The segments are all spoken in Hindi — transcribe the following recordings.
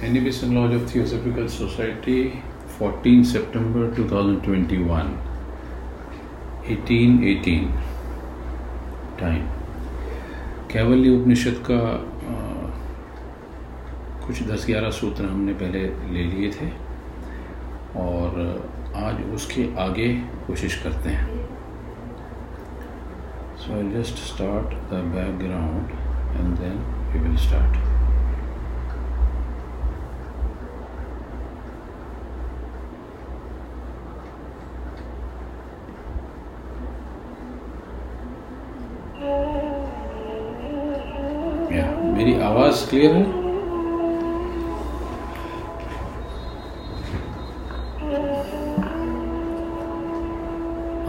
Inhibition Lodge of Theosophical Society, 14 September 2021, 1818. Time Kaivalya Upanishad का आ, कुछ दस ग्यारह सूत्र हमने पहले ले लिए थे और आज उसके आगे कोशिश करते हैं। So I just start the background and then we will start आवाज़ क्लियर है?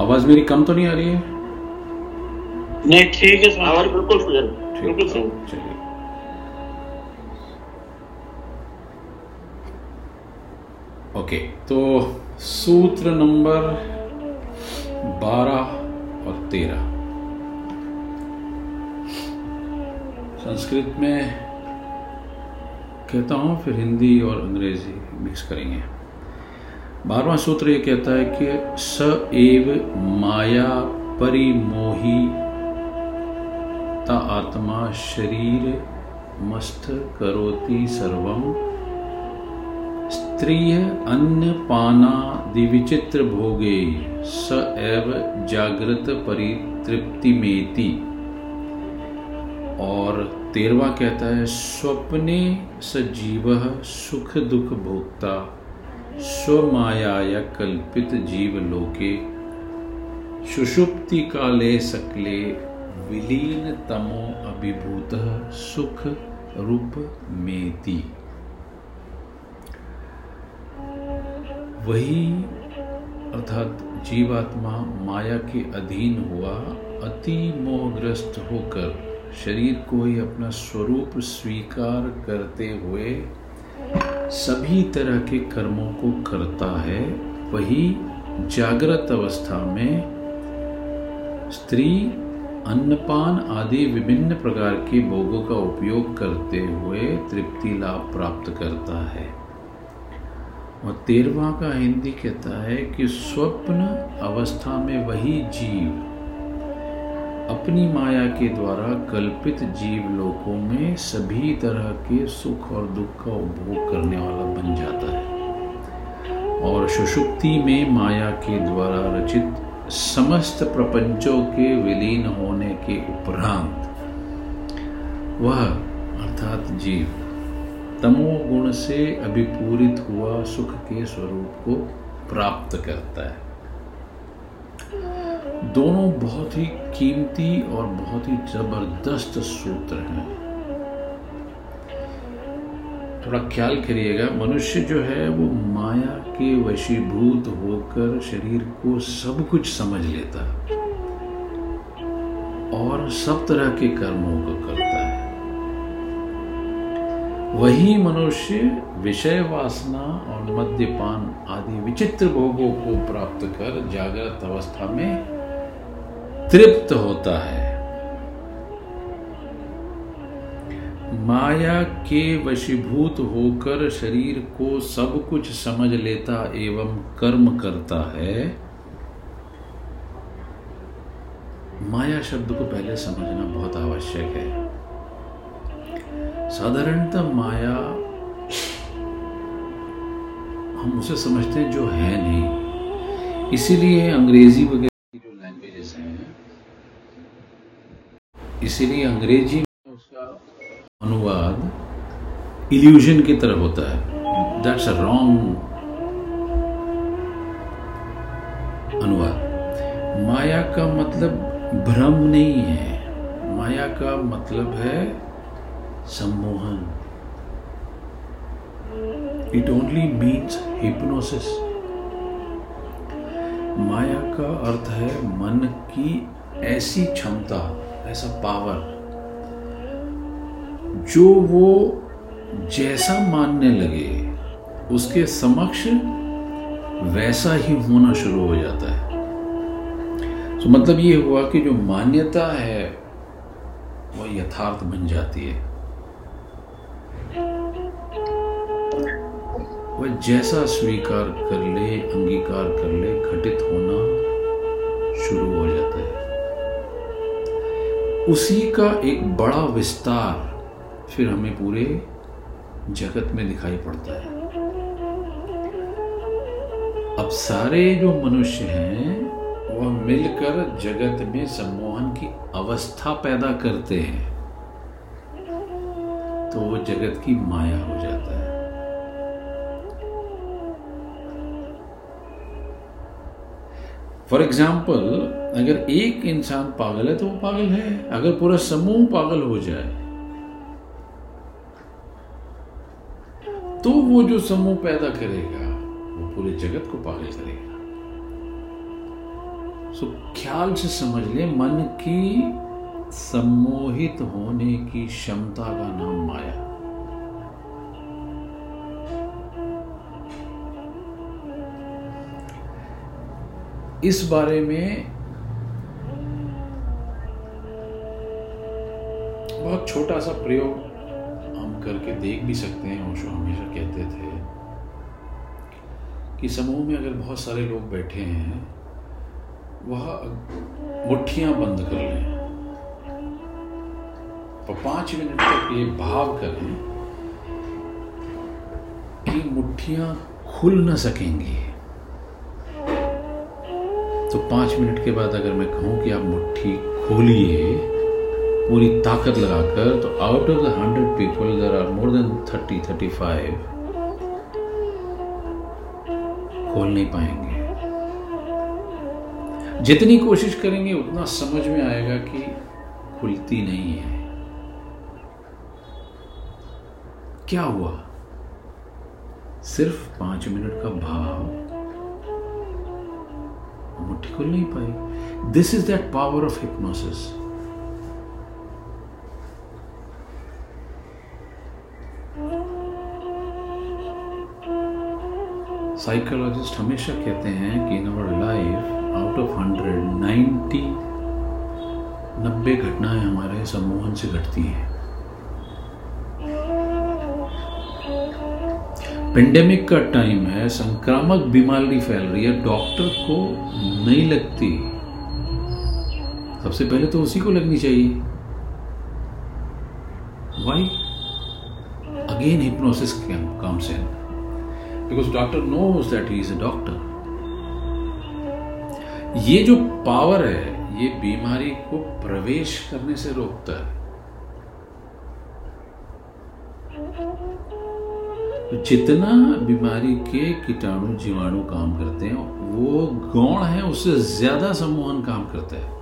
आवाज़ मेरी कम तो नहीं आ रही है? नहीं ठीक है आवाज़ बिल्कुल क्लियर ठीक बिल्कुल है, सही। चलिए। ओके तो सूत्र नंबर बारह और तेरह। संस्कृत में कहता हूँ, फिर हिंदी और अंग्रेज़ी मिक्स करेंगे। बारहवां सूत्र ये कहता है कि, स एव माया परिमोही, ता आत्मा शरीर मस्त करोति सर्वम स्त्रिय अन्न पानादि विचित्र भोगे, स एव जागृत परितृप्ति मेति और तेरवा कहता है, स्वप्ने सजीव सुख दुख भोक्ता स्वमाया कल्पित जीव लोके, सुषुप्ति काले सकले विलीन तमो अभिभूत सुख रूप मेति। वही अर्थात जीवात्मा माया के अधीन हुआ, अति मोहग्रस्त होकर शरीर को ही अपना स्वरूप स्वीकार करते हुए सभी तरह के कर्मों को करता है, वही जागृत अवस्था में स्त्री, अन्नपान आदि विभिन्न प्रकार के भोगों का उपयोग करते हुए तृप्ति लाभ प्राप्त करता है। और तेरवा का हिंदी कहता है कि स्वप्न अवस्था में वही जीव अपनी माया के द्वारा कल्पित जीव लोकों में सभी तरह के सुख और दुख का उपभोग करने वाला बन जाता है। और सुषुप्ति में माया के द्वारा रचित समस्त प्रपंचों के विलीन होने के उपरांत वह, अर्थात जीव, तमो गुण से अभिपूरित हुआ सुख के स्वरूप को प्राप्त करता है। दोनों बहुत ही कीमती और बहुत ही ज़बरदस्त सूत्र हैं। थोड़ा ख्याल करिएगा, मनुष्य जो है, वो माया के वशीभूत होकर शरीर को सब कुछ समझ लेता है और सब तरह के कर्मों को करता है। वही मनुष्य विषय वासना और मद्यपान आदि विचित्र भोगों को प्राप्त कर जागृत अवस्था में तृप्त होता है। माया के वशीभूत होकर शरीर को सब कुछ समझ लेता एवं कर्म करता है, माया शब्द को पहले समझना बहुत आवश्यक है। साधारणतः माया, हम उसे समझते हैं जो है नहीं। इसीलिए अंग्रेज़ी वगैरह की जो लैंग्वेजेस हैं इसीलिए अंग्रेज़ी में उसका अनुवाद इल्यूजन की तरह होता है। दैट्स अ रॉन्ग अनुवाद। माया का मतलब भ्रम नहीं है। माया का मतलब है सम्मोहन। इट ओनली मीन्स हिप्नोसिस माया का अर्थ है मन की ऐसी क्षमता। ऐसा पावर जो वो जैसा मानने लगे, उसके समक्ष वैसा ही होना शुरू हो जाता है। तो मतलब ये हुआ कि जो मान्यता है वह यथार्थ बन जाती है। वह जैसा स्वीकार कर ले, अंगीकार कर ले, घटित होना शुरू हो जाता है। उसी का एक बड़ा विस्तार फिर हमें पूरे जगत में दिखाई पड़ता है। अब सारे जो मनुष्य हैं, वह मिलकर जगत में सम्मोहन की अवस्था पैदा करते हैं तो वो जगत की माया हो जाता है। फॉर एग्ज़ाम्पल अगर एक इंसान पागल है तो वो पागल है, अगर पूरा समूह पागल हो जाए तो वो जो समूह पैदा करेगा, वो पूरे जगत को पागल करेगा। सो ख्याल से समझ ले, मन की सम्मोहित होने की क्षमता का नाम माया। इस बारे में बहुत छोटा सा प्रयोग हम करके देख भी सकते हैं ओशो हमेशा कहते थे कि समूह में अगर बहुत सारे लोग बैठे हैं, वह मुट्ठियाँ बंद कर लें। और पाँच मिनट तक ये भाव करें कि मुट्ठियाँ खुल न सकेंगी। तो पाँच मिनट के बाद अगर मैं कहूँ कि आप मुट्ठी खोलिए पूरी ताकत लगाकर तो out of the hundred people there are more than thirty thirty five खोल नहीं पाएँगे। जितनी कोशिश करेंगे, उतना समझ में आएगा कि खुलती नहीं है। क्या हुआ? सिर्फ़ पाँच मिनट का भाव। मुट्ठी खुल नहीं पाई। This is that power of hypnosis psychologist हमेशा कहते हैं कि in our life out of hundred ninety नब्बे घटनाएँ हमारे सम्मोहन से घटती हैं। पेंडेमिक का टाइम है, संक्रामक बीमारी फैल रही है डॉक्टर को नहीं लगती। सबसे पहले तो उसी को लगनी चाहिए। Why again hypnosis comes in because doctor knows that he is a doctor ये जो पावर है, ये बीमारी को प्रवेश करने से रोकता है। तो जितना बीमारी के कीटाणु, जीवाणु काम करते हैं, वो गौण है, उससे ज़्यादा सम्मोहन काम करता है।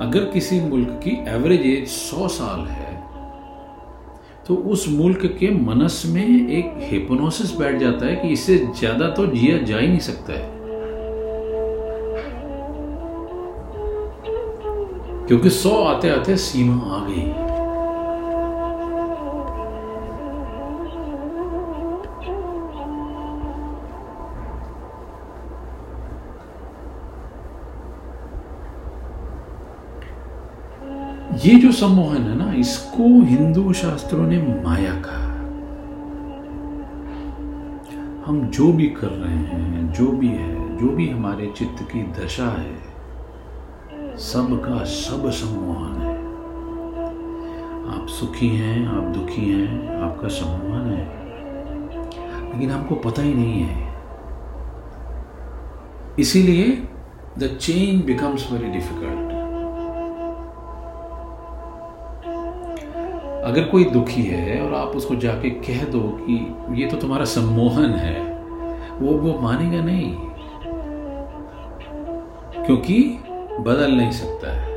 अगर किसी मुल्क की एवरेज एज सौ साल है तो उस मुल्क के मनस में एक हिप्नोसिस बैठ जाता है कि इससे ज़्यादा तो जिया जा ही नहीं सकता है। क्योंकि सौ आते आते सीमा आ गई। ये जो सम्मोहन है ना, इसको हिंदू शास्त्रों ने माया कहा। हम जो भी कर रहे हैं, जो भी है, जो भी हमारे चित्त की दशा है, सबका सब सम्मोहन है। आप सुखी हैं, आप दुखी हैं, आपका सम्मोहन है। लेकिन आपको पता ही नहीं है। इसीलिए the change becomes very difficult अगर कोई दुखी है और आप उसको जाके कह दो कि ये तो तुम्हारा सम्मोहन है, वो वो मानेगा नहीं। क्योंकि बदल नहीं सकता है।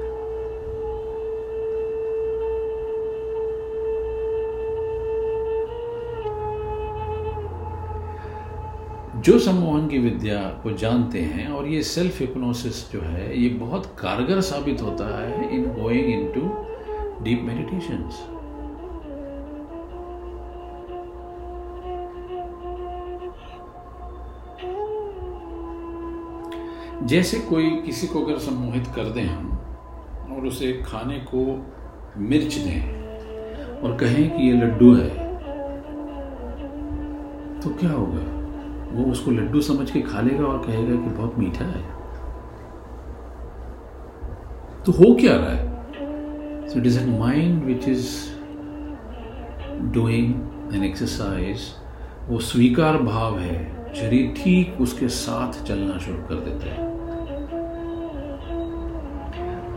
जो सम्मोहन की विद्या को जानते हैं और ये सेल्फ हिप्नोसिस जो है, ये बहुत कारगर साबित होता है in going into deep meditations जैसे कोई किसी को अगर सम्मोहित कर दें हम और उसे खाने को मिर्च दें और कहें कि ये लड्डू है तो क्या होगा? वो उसको लड्डू समझ के खा लेगा और कहेगा कि बहुत मीठा है। तो हो क्या रहा है? So it is an mind which is doing an exercise वो स्वीकार भाव है, शरीर ठीक उसके साथ चलना शुरू कर देता है।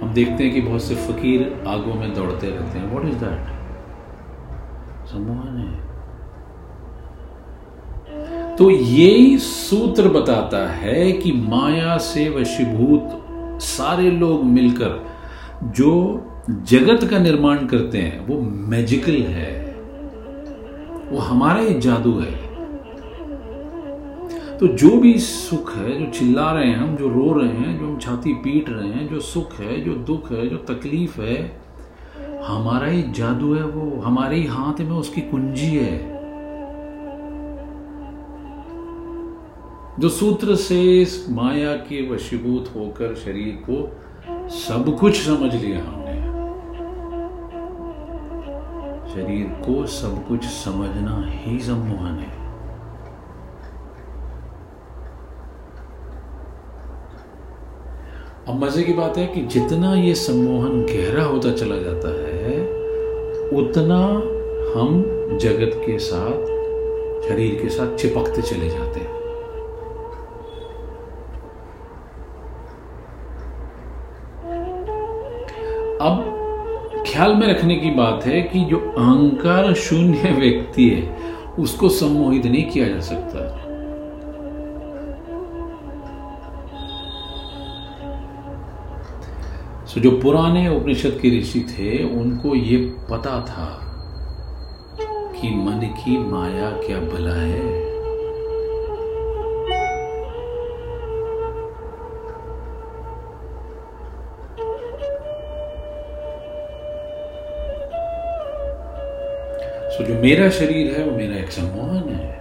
हम देखते हैं कि बहुत से फकीर आगों में दौड़ते रहते हैं। व्हाट इज़ दैट सम्मोहन है। तो यही सूत्र बताता है कि माया से वशीभूत सारे लोग मिलकर जो जगत का निर्माण करते हैं, वो मैजिकल है। वो हमारा ही जादू है। तो जो भी सुख है, जो चिल्ला रहे हैं हम, जो रो रहे हैं, जो हम छाती पीट रहे हैं, जो सुख है, जो दुख है, जो तकलीफ़ है, हमारा ही जादू है वो, हमारे ही हाथ में उसकी कुंजी है। जो सूत्र से इस माया के वशीभूत होकर शरीर को सब कुछ समझ लिया हमने, शरीर को सब कुछ समझना ही सम्मोहन है। अब मज़े की बात है कि जितना ये सम्मोहन गहरा होता चला जाता है, उतना हम जगत के साथ, शरीर के साथ चिपकते चले जाते हैं। अब ख्याल में रखने की बात है कि जो अहंकार शून्य व्यक्ति है, उसको सम्मोहित नहीं किया जा सकता। तो जो पुराने उपनिषद के ऋषि थे, उनको ये पता था कि मन की माया क्या भला है। सो जो मेरा शरीर है, वो मेरा एक सम्मोहन है।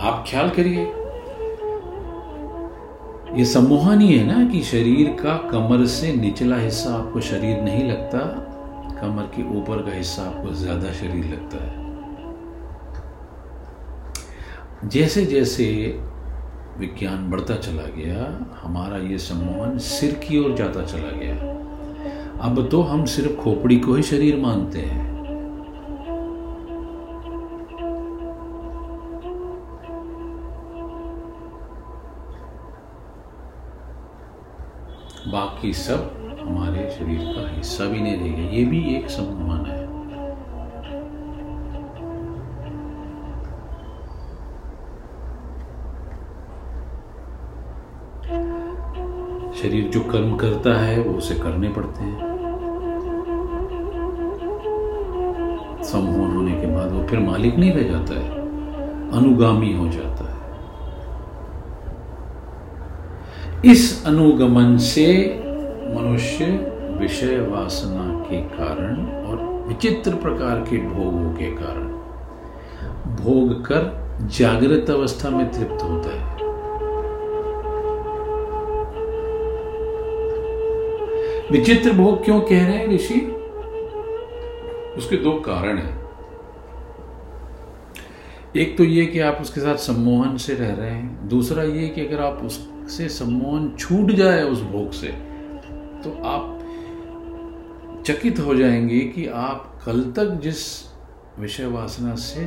आप ख्याल करिए। ये सम्मोहन ही है ना कि शरीर का कमर से निचला हिस्सा आपको शरीर नहीं लगता, कमर के ऊपर का हिस्सा आपको ज़्यादा शरीर लगता है। जैसे जैसे विज्ञान बढ़ता चला गया, हमारा ये सम्मोहन सिर की ओर जाता चला गया। अब तो हम सिर्फ़ खोपड़ी को ही शरीर मानते हैं। बाकी सब हमारे शरीर का हिस्सा भी नहीं रहेगा ये भी एक सम्मान है। शरीर जो कर्म करता है, वो उसे करने पड़ते हैं। सम्मोहन होने के बाद वो फिर मालिक नहीं रह जाता है। अनुगामी हो जाता है। इस अनुगमन से मनुष्य विषय वासना के कारण और विचित्र प्रकार के भोगों के कारण भोग कर जागृत अवस्था में तृप्त होता है। विचित्र भोग क्यों कह रहे हैं ऋषि? उसके दो कारण हैं। एक तो ये कि आप उसके साथ सम्मोहन से रह रहे हैं दूसरा ये कि अगर आप उससे सम्मोहन छूट जाए उस भोग से तो आप चकित हो जाएँगे कि आप कल तक जिस विषय वासना से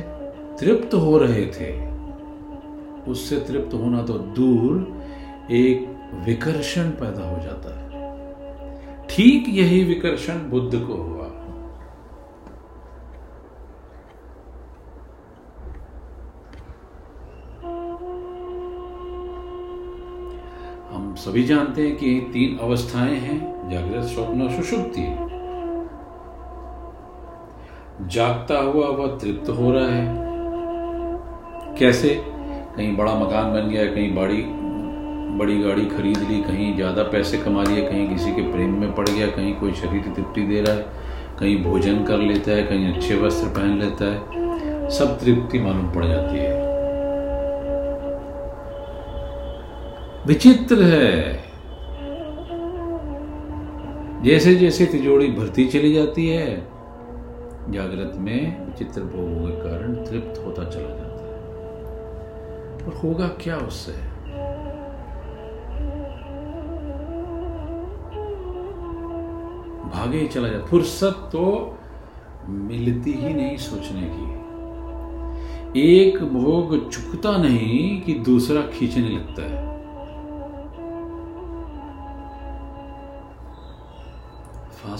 तृप्त हो रहे थे, उससे तृप्त होना तो दूर एक विकर्षण पैदा हो जाता है। ठीक यही विकर्षण बुद्ध को हुआ। सभी जानते हैं कि तीन अवस्थाएँ हैं, जागृत स्वप्न और सुषुप्ति। जागता हुआ वह तृप्त हो रहा है। कैसे? कहीं बड़ा मकान बन गया, कहीं बड़ी बड़ी गाड़ी खरीद ली, कहीं ज़्यादा पैसे कमा लिए, कहीं किसी के प्रेम में पड़ गया, कहीं कोई शरीर तृप्ति दे रहा है, कहीं भोजन कर लेता है, कहीं अच्छे वस्त्र पहन लेता है। सब तृप्ति मालूम पड़ जाती है। विचित्र है। जैसे जैसे तिजोड़ी भरती चली जाती है, जागृत में विचित्र भोगों के कारण तृप्त होता चला जाता है। पर होगा क्या उससे? भागे ही चला जाता फुर्सत तो मिलती ही नहीं सोचने की। एक भोग चुकता नहीं कि दूसरा खींचने लगता है।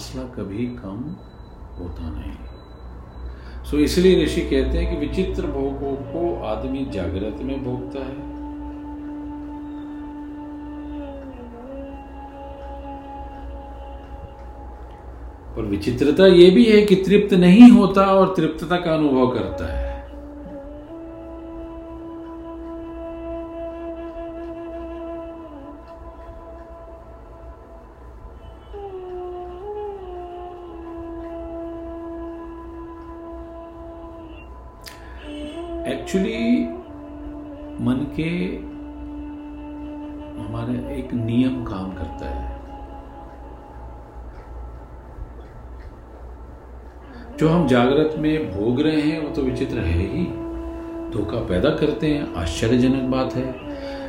फासला कभी कम होता नहीं। सो so, इसलिए ऋषि कहते हैं कि विचित्र भोगों को आदमी जागृत में भोगता है। पर विचित्रता यह भी है कि तृप्त नहीं होता और तृप्तता का अनुभव करता है। जागृत में भोग रहे हैं, वो तो विचित्र है ही। धोखा पैदा करते हैं, आश्चर्यजनक बात है।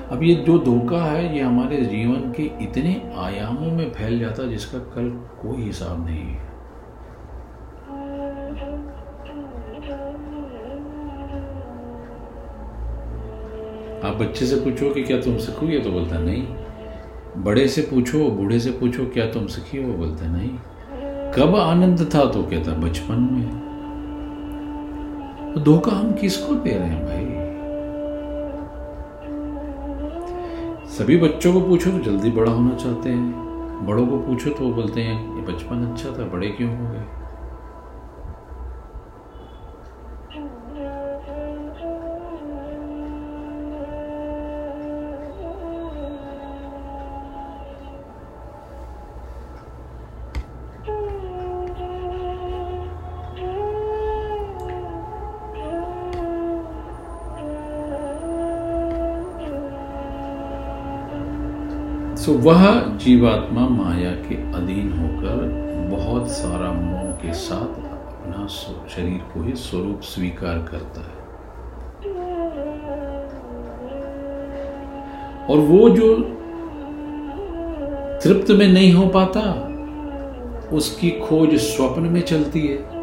अब ये जो धोखा है, ये हमारे जीवन के इतने आयामों में फैल जाता है, जिसका कल कोई हिसाब नहीं है। आप बच्चे से पूछो कि क्या तुम सीखोगे तो बोलता नहीं। बड़े से पूछो, बूढ़े से पूछो, क्या तुम सीखी वो बोलता नहीं। कब आनंद था तो कहता बचपन में। तो धोखा हम किसको दे रहे हैं भाई? सभी बच्चों को पूछो तो जल्दी बड़ा होना चाहते हैं। बड़ों को पूछो तो वो बोलते हैं, ये बचपन अच्छा था, बड़े क्यों हो गए? सो वह जीवात्मा माया के अधीन होकर बहुत सारा मोह के साथ अपना शरीर को ही स्वरूप स्वीकार करता है। और वो जो तृप्त में नहीं हो पाता, उसकी खोज स्वप्न में चलती है।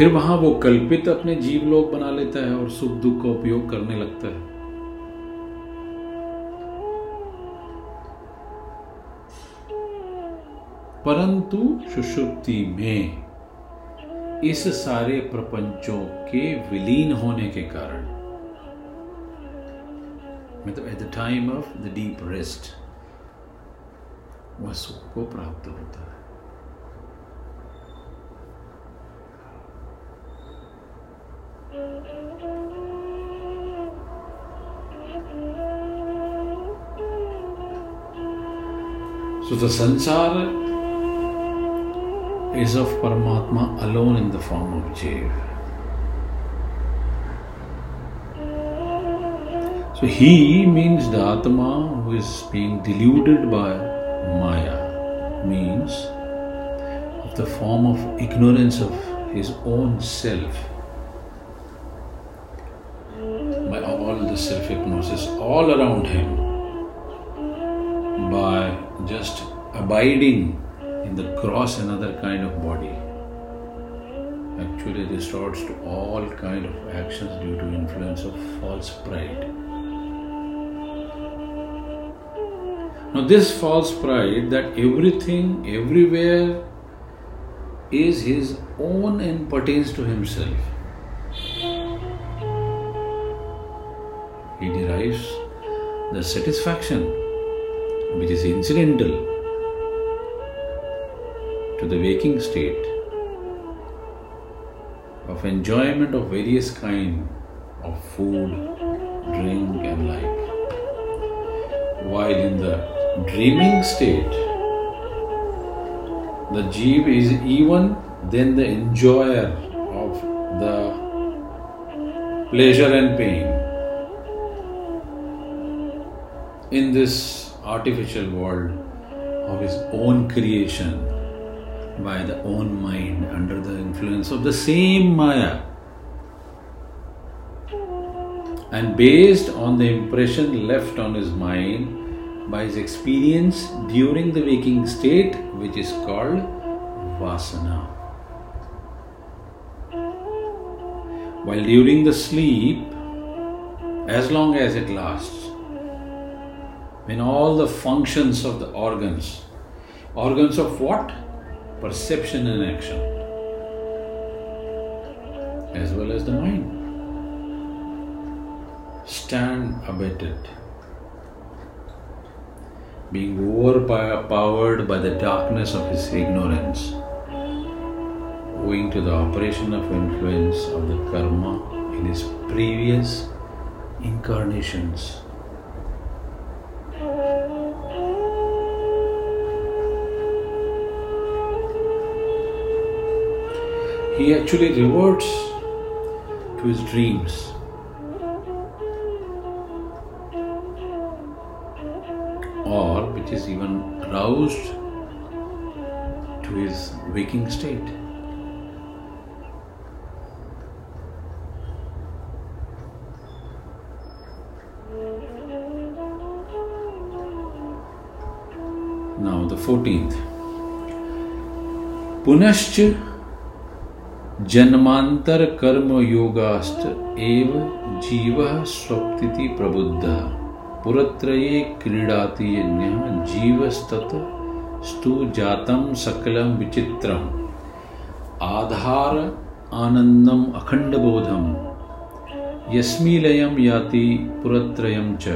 फिर वहाँ वो कल्पित अपने जीव लोग बना लेता है और सुख दुख का उपयोग करने लगता है। परंतु सुषुप्ति में इस सारे प्रपंचों के विलीन होने के कारण मतलब at the time of the deep rest वह सुख को प्राप्त होता है। So the sansara is of Paramatma alone in the form of Jiv. So he means the Atma who is being deluded by Maya, means of the form of ignorance of his own self. All around him, by just abiding in the cross another kind of body. Actually resorts to all kind of actions due to influence of false pride. Now this false pride that everything everywhere is his own and pertains to himself the satisfaction which is incidental to the waking state of enjoyment of various kind of food, drink and like. While in the dreaming state, the jeev is even then the enjoyer of the pleasure and pain. In this artificial world of his own creation by the own mind under the influence of the same Maya. And based on the impression left on his mind by his experience during the waking state, which is called Vasana. While during the sleep, as long as it lasts, when all the functions of the organs, organs of what? Perception and action, as well as the mind, stand abated, being overpowered by the darkness of his ignorance. Owing to the operation of influence of the karma in his previous incarnations. he actually reverts to his dreams. Or which is even roused to his waking state. Now, the 14th. punasch. जन्मांतर कर्म योगास्त एव जीव स्वप्ति प्रबुद्ध। पुरत्रये क्रीडाति जीवस्तत स्तु जातम सकलम विचित्रम। आधार आनंदम अखंड बोधम यस्मीलयम याति पुरत्रयम च।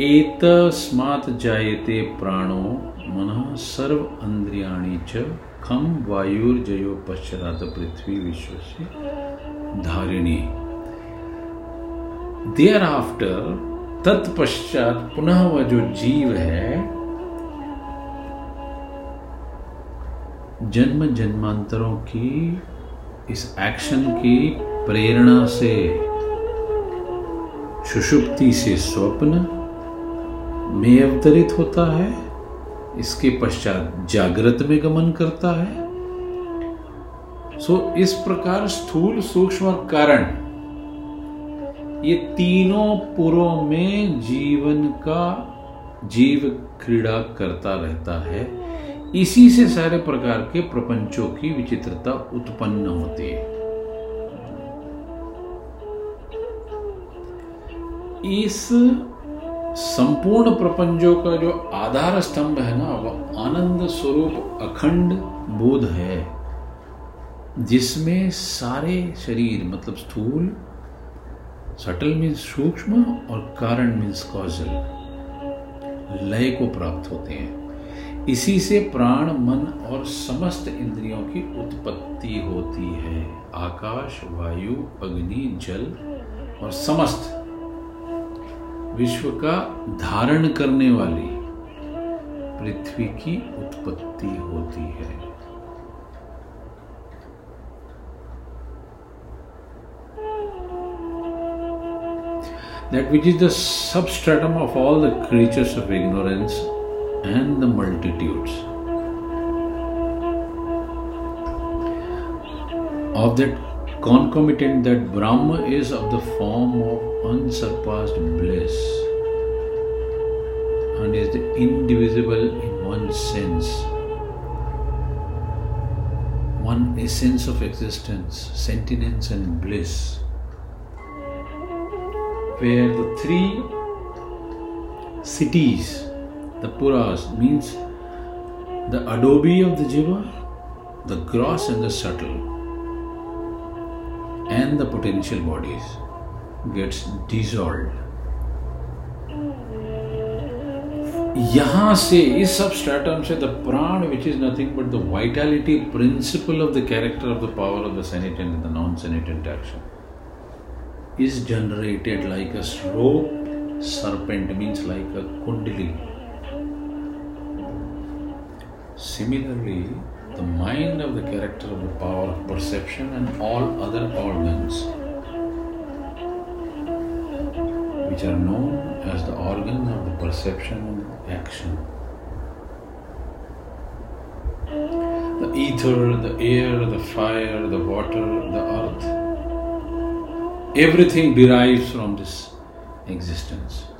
एतस्मात् जायते प्राणो मन सर्व इंद्रियाणि च। खम वायुर्जयो पश्चात पृथ्वी विश्व से धारिणी। देयर आफ्टर तत्पश्चात पुनः वह जो जीव है, जन्म जन्मांतरों की, इस एक्शन की प्रेरणा से, सुषुप्ति से स्वप्न में अवतरित होता है। इसके पश्चात जागृत में गमन करता है। सो इस प्रकार स्थूल सूक्ष्म और कारण, ये तीनों पुरों में जीवन का जीव क्रीड़ा करता रहता है। इसी से सारे प्रकार के प्रपंचों की विचित्रता उत्पन्न होती है। इस संपूर्ण प्रपंचों का जो आधार स्तंभ है ना वह आनंद स्वरूप अखंड बोध है, जिसमें सारे शरीर मतलब स्थूल, सटल मीन्स सूक्ष्म और कारण मीन्स कॉजल लय को प्राप्त होते हैं। इसी से प्राण, मन और समस्त इंद्रियों की उत्पत्ति होती है। आकाश, वायु, अग्नि, जल और समस्त विश्व का धारण करने वाली पृथ्वी की उत्पत्ति होती है। That which is the sub substratum of all the creatures of ignorance and the multitudes of that concomitant that Brahma is of the form of unsurpassed bliss and is indivisible in one sense, one essence of existence, sentience, and bliss, where the three cities, the puras, means the adobe of the jiva, the gross and the subtle, and the potential bodies gets dissolved. यहाँ से इस substratum से the pran which is nothing but the vitality principle of the character of the power of the sentient and the non-sentient action is generated like a rope serpent means like a kundali. Similarly, the mind of the character of the power of perception and all other organs which are known as the organ of the perception and action. The ether, the air, the fire, the water, the earth, everything derives from this existence.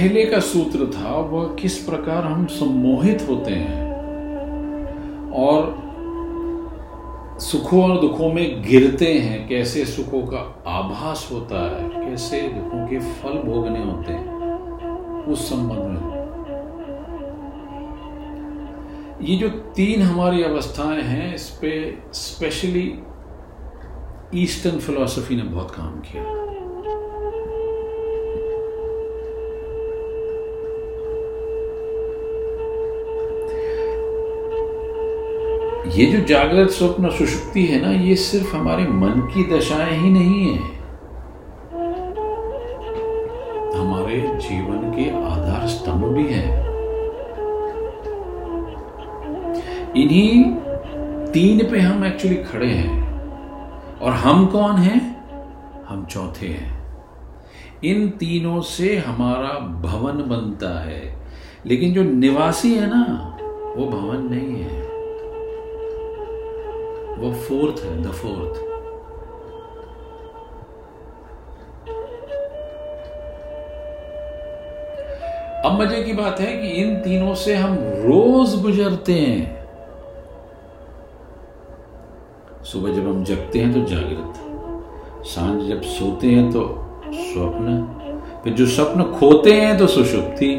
पहले का सूत्र था, वह किस प्रकार हम सम्मोहित होते हैं और सुखों और दुखों में गिरते हैं, कैसे सुखों का आभास होता है, कैसे दुखों के फल भोगने होते हैं, उस संबंध में। ये जो तीन हमारी अवस्थाएँ हैं, इस पे स्पेशली ईस्टर्न फिलोसफी ने बहुत काम किया। ये जो जागृत स्वप्न सुषुप्ति है ना, ये सिर्फ़ हमारे मन की दशाएँ ही नहीं है। हमारे जीवन के आधार स्तंभ भी है। इन्हीं तीन पे हम एक्चुअली खड़े हैं। और हम कौन हैं? हम चौथे हैं। इन तीनों से हमारा भवन बनता है। लेकिन जो निवासी है ना, वो भवन नहीं है। वो फोर्थ है द फोर्थ अब मज़े की बात है कि इन तीनों से हम रोज गुजरते हैं। सुबह जब हम जगते हैं तो जागृत साँझ जब सोते हैं तो स्वप्न फिर जो स्वप्न खोते हैं तो सुषुप्ति।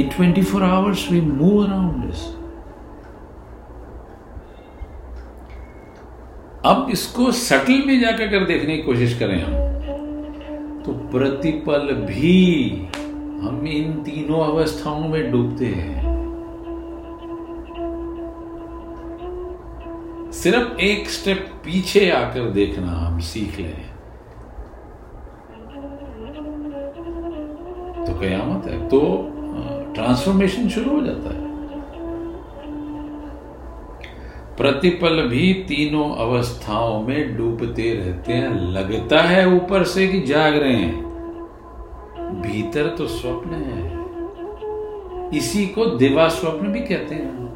In twenty four hours we move around this अब इसको सटल में जाकर कर देखने की कोशिश करें हम तो प्रतिपल भी हम इन तीनों अवस्थाओं में डूबते हैं। सिर्फ़ एक स्टेप पीछे आकर देखना हम सीख लें। तो कयामत है तो ट्रांसफॉर्मेशन शुरू हो जाता है। प्रतिपल भी तीनों अवस्थाओं में डूबते रहते हैं। लगता है ऊपर से कि जाग रहे हैं। भीतर तो स्वप्न है। इसी को दिवा स्वप्न भी कहते हैं।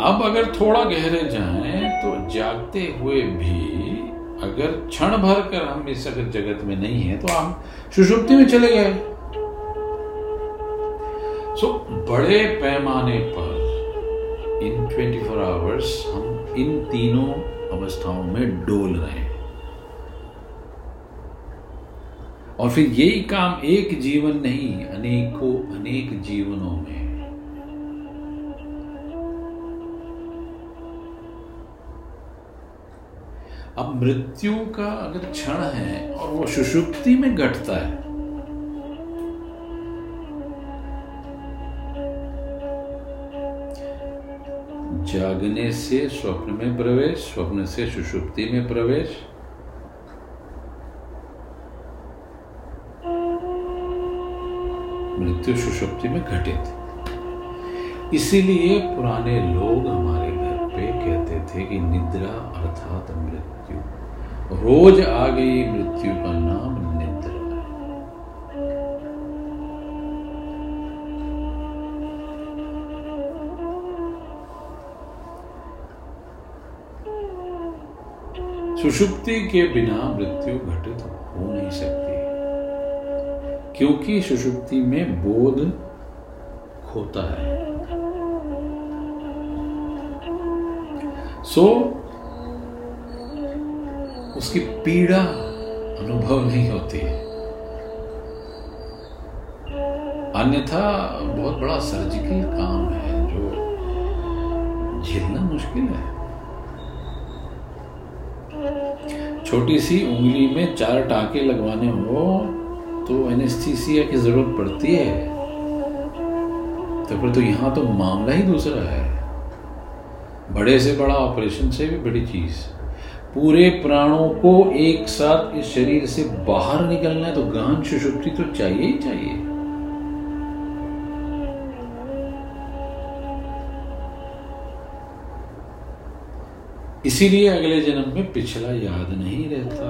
अब अगर थोड़ा गहरे जाएँ तो जागते हुए भी अगर क्षण भर कर हम इस अगर जगत में नहीं है तो हम सुषुप्ति में चले गए। सो बड़े पैमाने पर इन 24 फोर आवर्स हम इन तीनों अवस्थाओं में डोल रहे हैं। और फिर यही काम एक जीवन नहीं, अनेकों, अनेक जीवनों में अब मृत्यु का अगर क्षण है और वो सुषुप्ति में घटता है, जागने से स्वप्न में प्रवेश, स्वप्न से सुषुप्ति में प्रवेश। मृत्यु सुषुप्ति में घटित इसीलिए पुराने लोग हमारे पे कहते थे कि निद्रा अर्थात मृत्यु। रोज आ गई मृत्यु का नाम निद्रा। सुषुप्ति के बिना मृत्यु घटित हो नहीं सकती। क्योंकि सुषुप्ति में बोध खोता है। सो उसकी पीड़ा अनुभव नहीं होती है। अन्यथा बहुत बड़ा सर्जिकल काम है, जो झेलना मुश्किल है। छोटी सी उंगली में चार टाके लगवाने हो तो एनेस्थीसिया की ज़रूरत पड़ती है। तो फिर तो यहाँ तो मामला ही दूसरा है। बड़े से बड़ा ऑपरेशन से भी बड़ी चीज़। पूरे प्राणों को एक साथ इस शरीर से बाहर निकलना है तो गहन सुषुप्ति तो चाहिए ही चाहिए। इसीलिए अगले जन्म में पिछला याद नहीं रहता।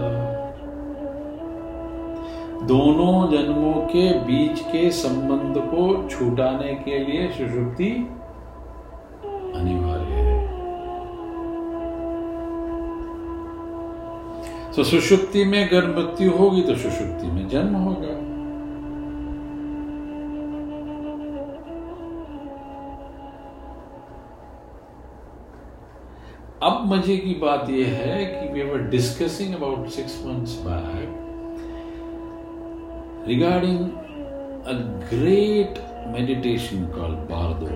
दोनों जन्मों के बीच के संबंध को छूटाने के लिए सुषुप्ति तो सुषुप्ति में गर्भ मृत्यु होगी तो सुषुप्ति में जन्म होगा। अब मज़े की बात यह है कि we were discussing about six months back regarding a great meditation call Bardo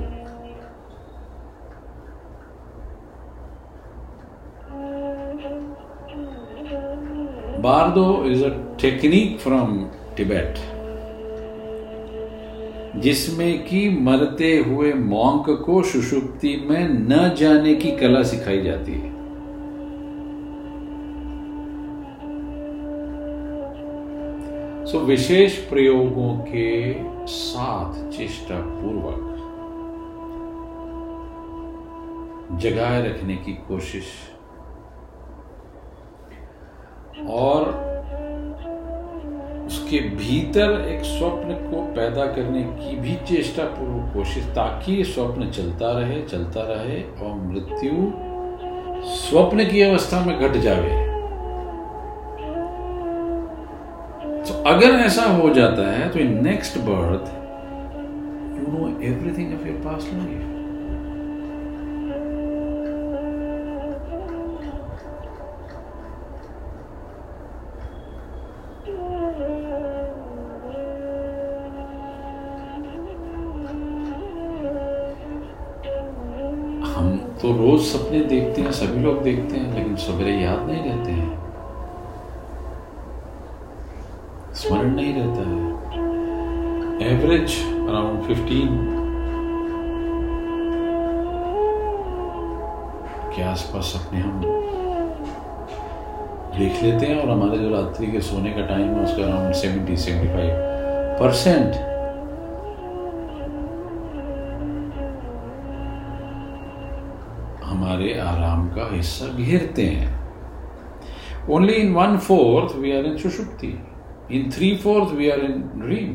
Bardo is a technique from Tibet जिसमें कि मरते हुए मॉन्क को सुषुप्ति में न जाने की कला सिखाई जाती है। सो विशेष प्रयोगों के साथ चेष्टा पूर्वक जगाए रखने की कोशिश और उसके भीतर एक स्वप्न को पैदा करने की भी चेष्टा पूर्वक कोशिश, ताकि स्वप्न चलता रहे चलता रहे और मृत्यु स्वप्न की अवस्था में घट जावे। तो अगर ऐसा हो जाता है तो in next birth you know everything of your past life रोज सपने देखते हैं, सभी लोग देखते हैं, लेकिन सवेरे याद नहीं रहते हैं। स्मरण नहीं रहता है। एवरेज अराउंड फिफ्टीन के आसपास सपने हम देख लेते हैं और हमारे जो रात्रि के सोने का टाइम है, उसका around seventy seventy five percent का हिस्सा घेरते हैं। Only in one fourth we are in सुषुप्ति in three fourth we are in dream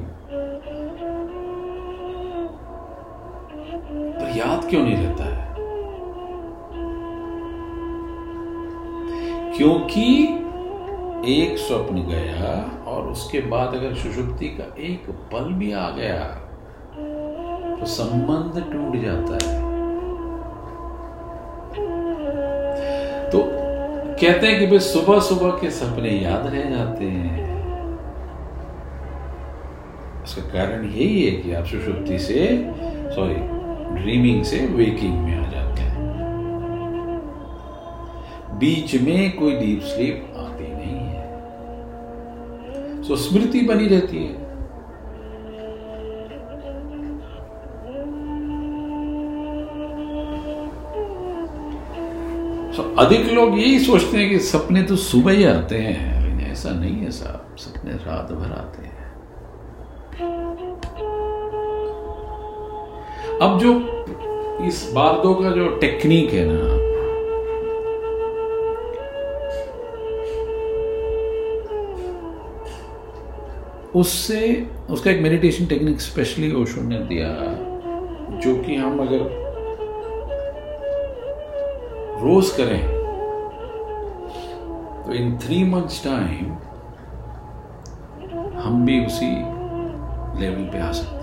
पर याद क्यों नहीं रहता है? क्योंकि एक स्वप्न गया और उसके बाद अगर सुषुप्ति का एक पल भी आ गया तो संबंध टूट जाता है। कहते हैं कि भाई सुबह सुबह के सपने याद रह जाते हैं। उसका कारण यही है कि आप सुषुप्ति से सॉरी ड्रीमिंग से वेकिंग में आ जाते हैं। बीच में कोई डीप स्लीप आती नहीं है। सो स्मृति बनी रहती है। तो अधिक लोग यही सोचते हैं कि सपने तो सुबह ही आते हैं, लेकिन ऐसा नहीं है साहब, सपने रात भर आते हैं। अब जो इस बारदो का जो टेक्निक है ना, उससे, उसका एक मेडिटेशन टेक्निक स्पेशली ओशो ने दिया, जो कि हम अगर रोज करें तो इन थ्री मंथ्स टाइम हम भी उसी लेवल पे आ सकते हैं।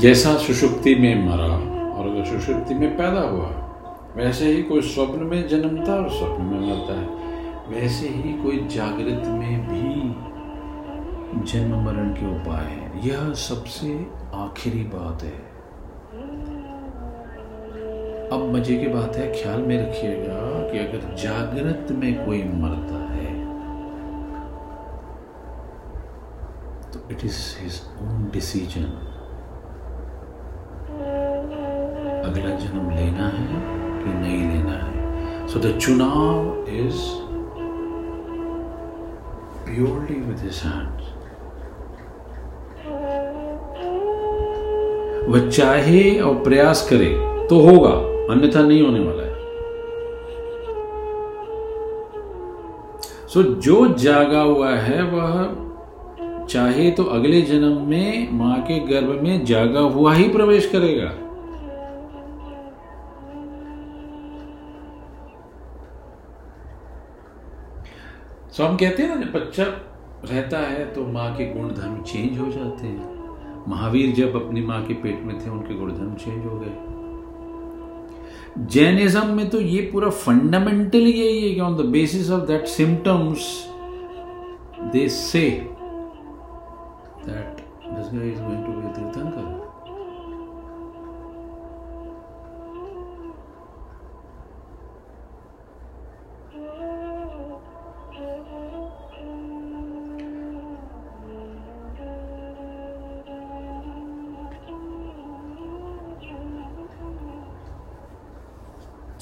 जैसा सुषुप्ति में मरा और अगर सुषुप्ति में पैदा हुआ, वैसे ही कोई स्वप्न में जन्मता और स्वप्न में मरता है। वैसे ही कोई जागृत में भी जन्म मरण के उपाय हैं। यह सबसे आखिरी बात है। अब मज़े की बात है, ख्याल में रखिएगा कि अगर जागृत में कोई मरता है तो it is his own decision अगला जन्म लेना है कि नहीं लेना है। सो द चुनाव is purely with his hands वह चाहे और प्रयास करे तो होगा अन्यथा नहीं होने वाला है। सो so, जो जागा हुआ है वह चाहे तो अगले जन्म में माँ के गर्भ में जागा हुआ ही प्रवेश करेगा। सो हम कहते हैं ना बच्चा रहता है तो माँ के गुण धर्म चेंज हो जाते हैं। महावीर जब अपनी माँ के पेट में थे, उनके गुणधर्म चेंज हो गए। जैनिज्म में तो ये पूरा फंडामेंटली यही है कि on the basis of that symptoms they say that this guy is going to be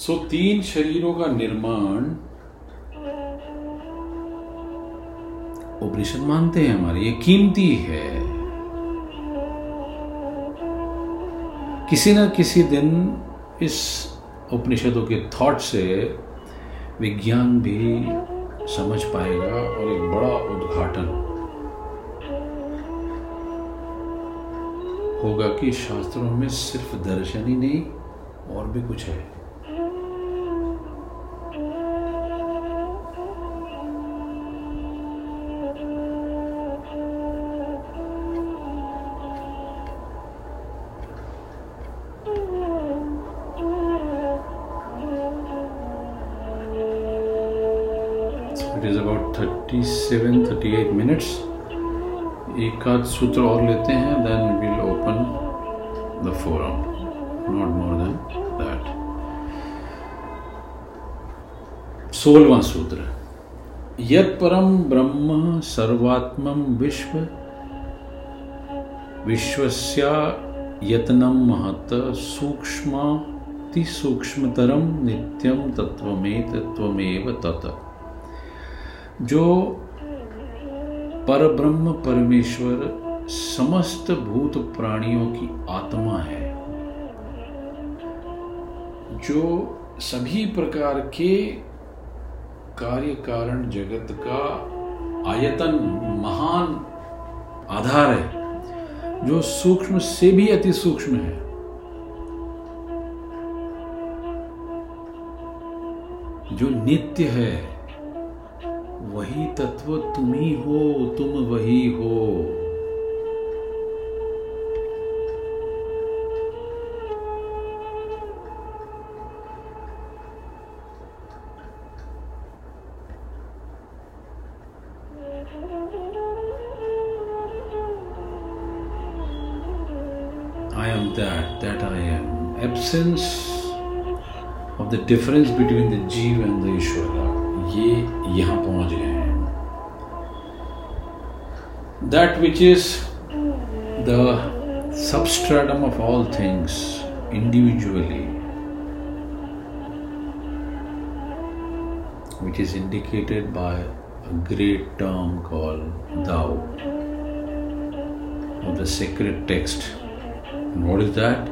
so तीन शरीरों का निर्माण ऑपरेशन मानते हैं हमारे। ये कीमती है। किसी ना किसी दिन इस उपनिषदों के थॉट से विज्ञान भी समझ पाएगा और एक बड़ा उद्घाटन होगा कि शास्त्रों में सिर्फ़ दर्शन ही नहीं, और भी कुछ है। 37 38 मिनट्स एक आध सूत्र और लेते हैं then will open the forum not more than that सोलवा सूत्र। यत परम ब्रह्म सर्वात्म विश्व, विश्वस्या यतनम महत सूक्ष्म सूक्ष्मतरम नित्यम तत्वमेत तत्वमेव तत्व जो परब्रह्म परमेश्वर समस्त भूत प्राणियों की आत्मा है, जो सभी प्रकार के कार्य कारण जगत का आयतन महान आधार है, जो सूक्ष्म से भी अति सूक्ष्म है। जो नित्य है वही तत्व तुम ही हो, तुम वही हो। I am that that I am absence of the difference between the jiva and the Ishwar ये यहाँ पहुँच गए हैं। That which is the substratum of all things individually which is indicated by a great term call thou of the secret text what is that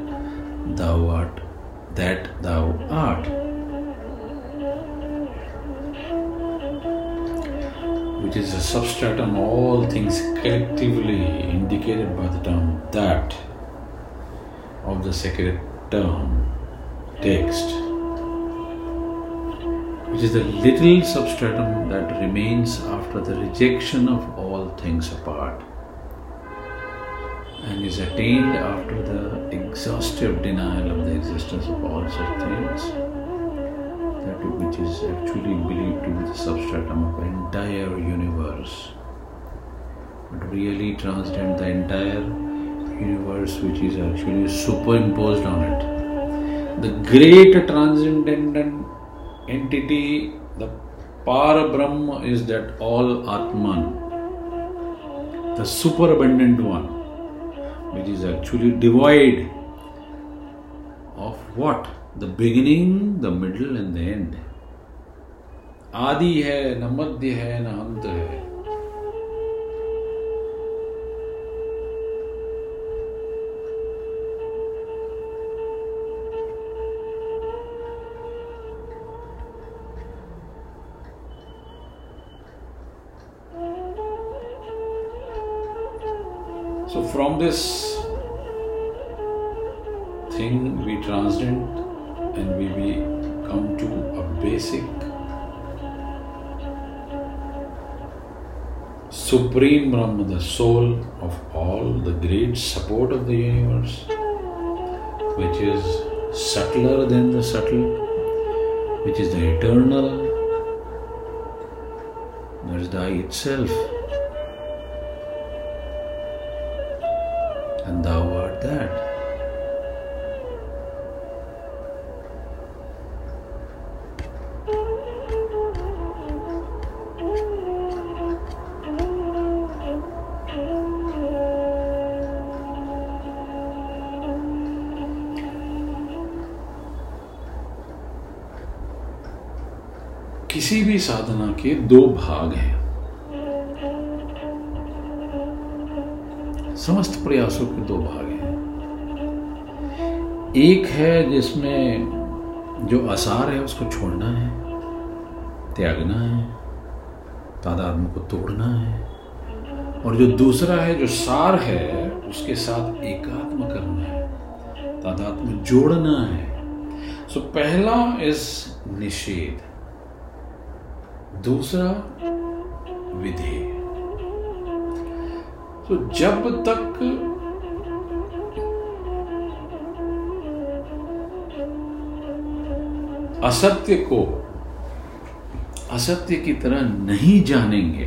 thou art that thou art Which is a substratum, all things collectively indicated by the term that of the sacred term text, which is the little substratum that remains after the rejection of all things apart and is attained after the exhaustive denial of the existence of all such things, that which is actually believed to be the substratum of the entire universe, but really transcend the entire universe, which is actually superimposed on it. The great transcendent entity, the Para Brahma, is that all Atman, the superabundant one, which is actually devoid of what? The beginning the middle and the end आदि है, न मध्य है, न अंत है। So from this thing we transcend Supreme Brahma, the soul of all, the great support of the universe, which is subtler than the subtle, which is the eternal, that is the I itself. And thou art that. किसी भी साधना के दो भाग हैं। समस्त प्रयासों के दो भाग हैं। एक है जिसमें जो आसार है, उसको छोड़ना है, त्यागना है तादात्म को तोड़ना है, और जो दूसरा है, जो सार है, उसके साथ एकात्म करना है तादात्म जोड़ना है। सो पहला इज़ निषेध। दूसरा विधेय तो जब तक असत्य को, असत्य की तरह नहीं जानेंगे,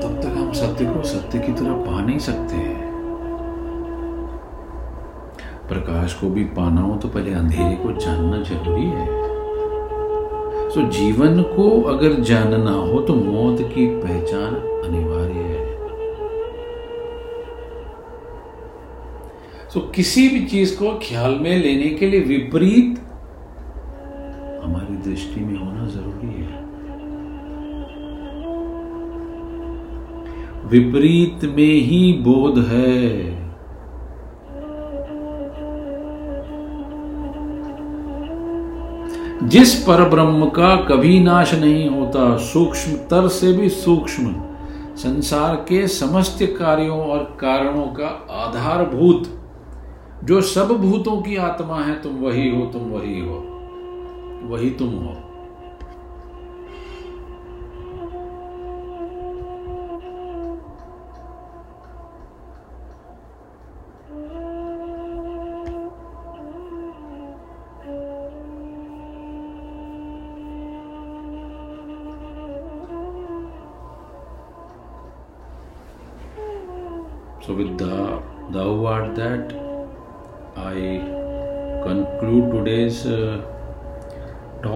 तब तक हम सत्य को सत्य की तरह पा नहीं सकते हैं। प्रकाश को भी पाना हो तो पहले अंधेरे को जानना ज़रूरी है। सो जीवन को अगर जानना हो तो मौत की पहचान अनिवार्य है। सो किसी भी चीज़ को ख्याल में लेने के लिए विपरीत हमारी दृष्टि में होना ज़रूरी है। विपरीत में ही बोध है। जिस पर ब्रह्म का कभी नाश नहीं होता, सूक्ष्म तर से भी सूक्ष्म, संसार के समस्त कार्यों और कारणों का आधारभूत। जो सब भूतों की आत्मा है, तुम वही हो, तुम वही हो। वही तुम हो। So, with the, thou art that I conclude today's uh,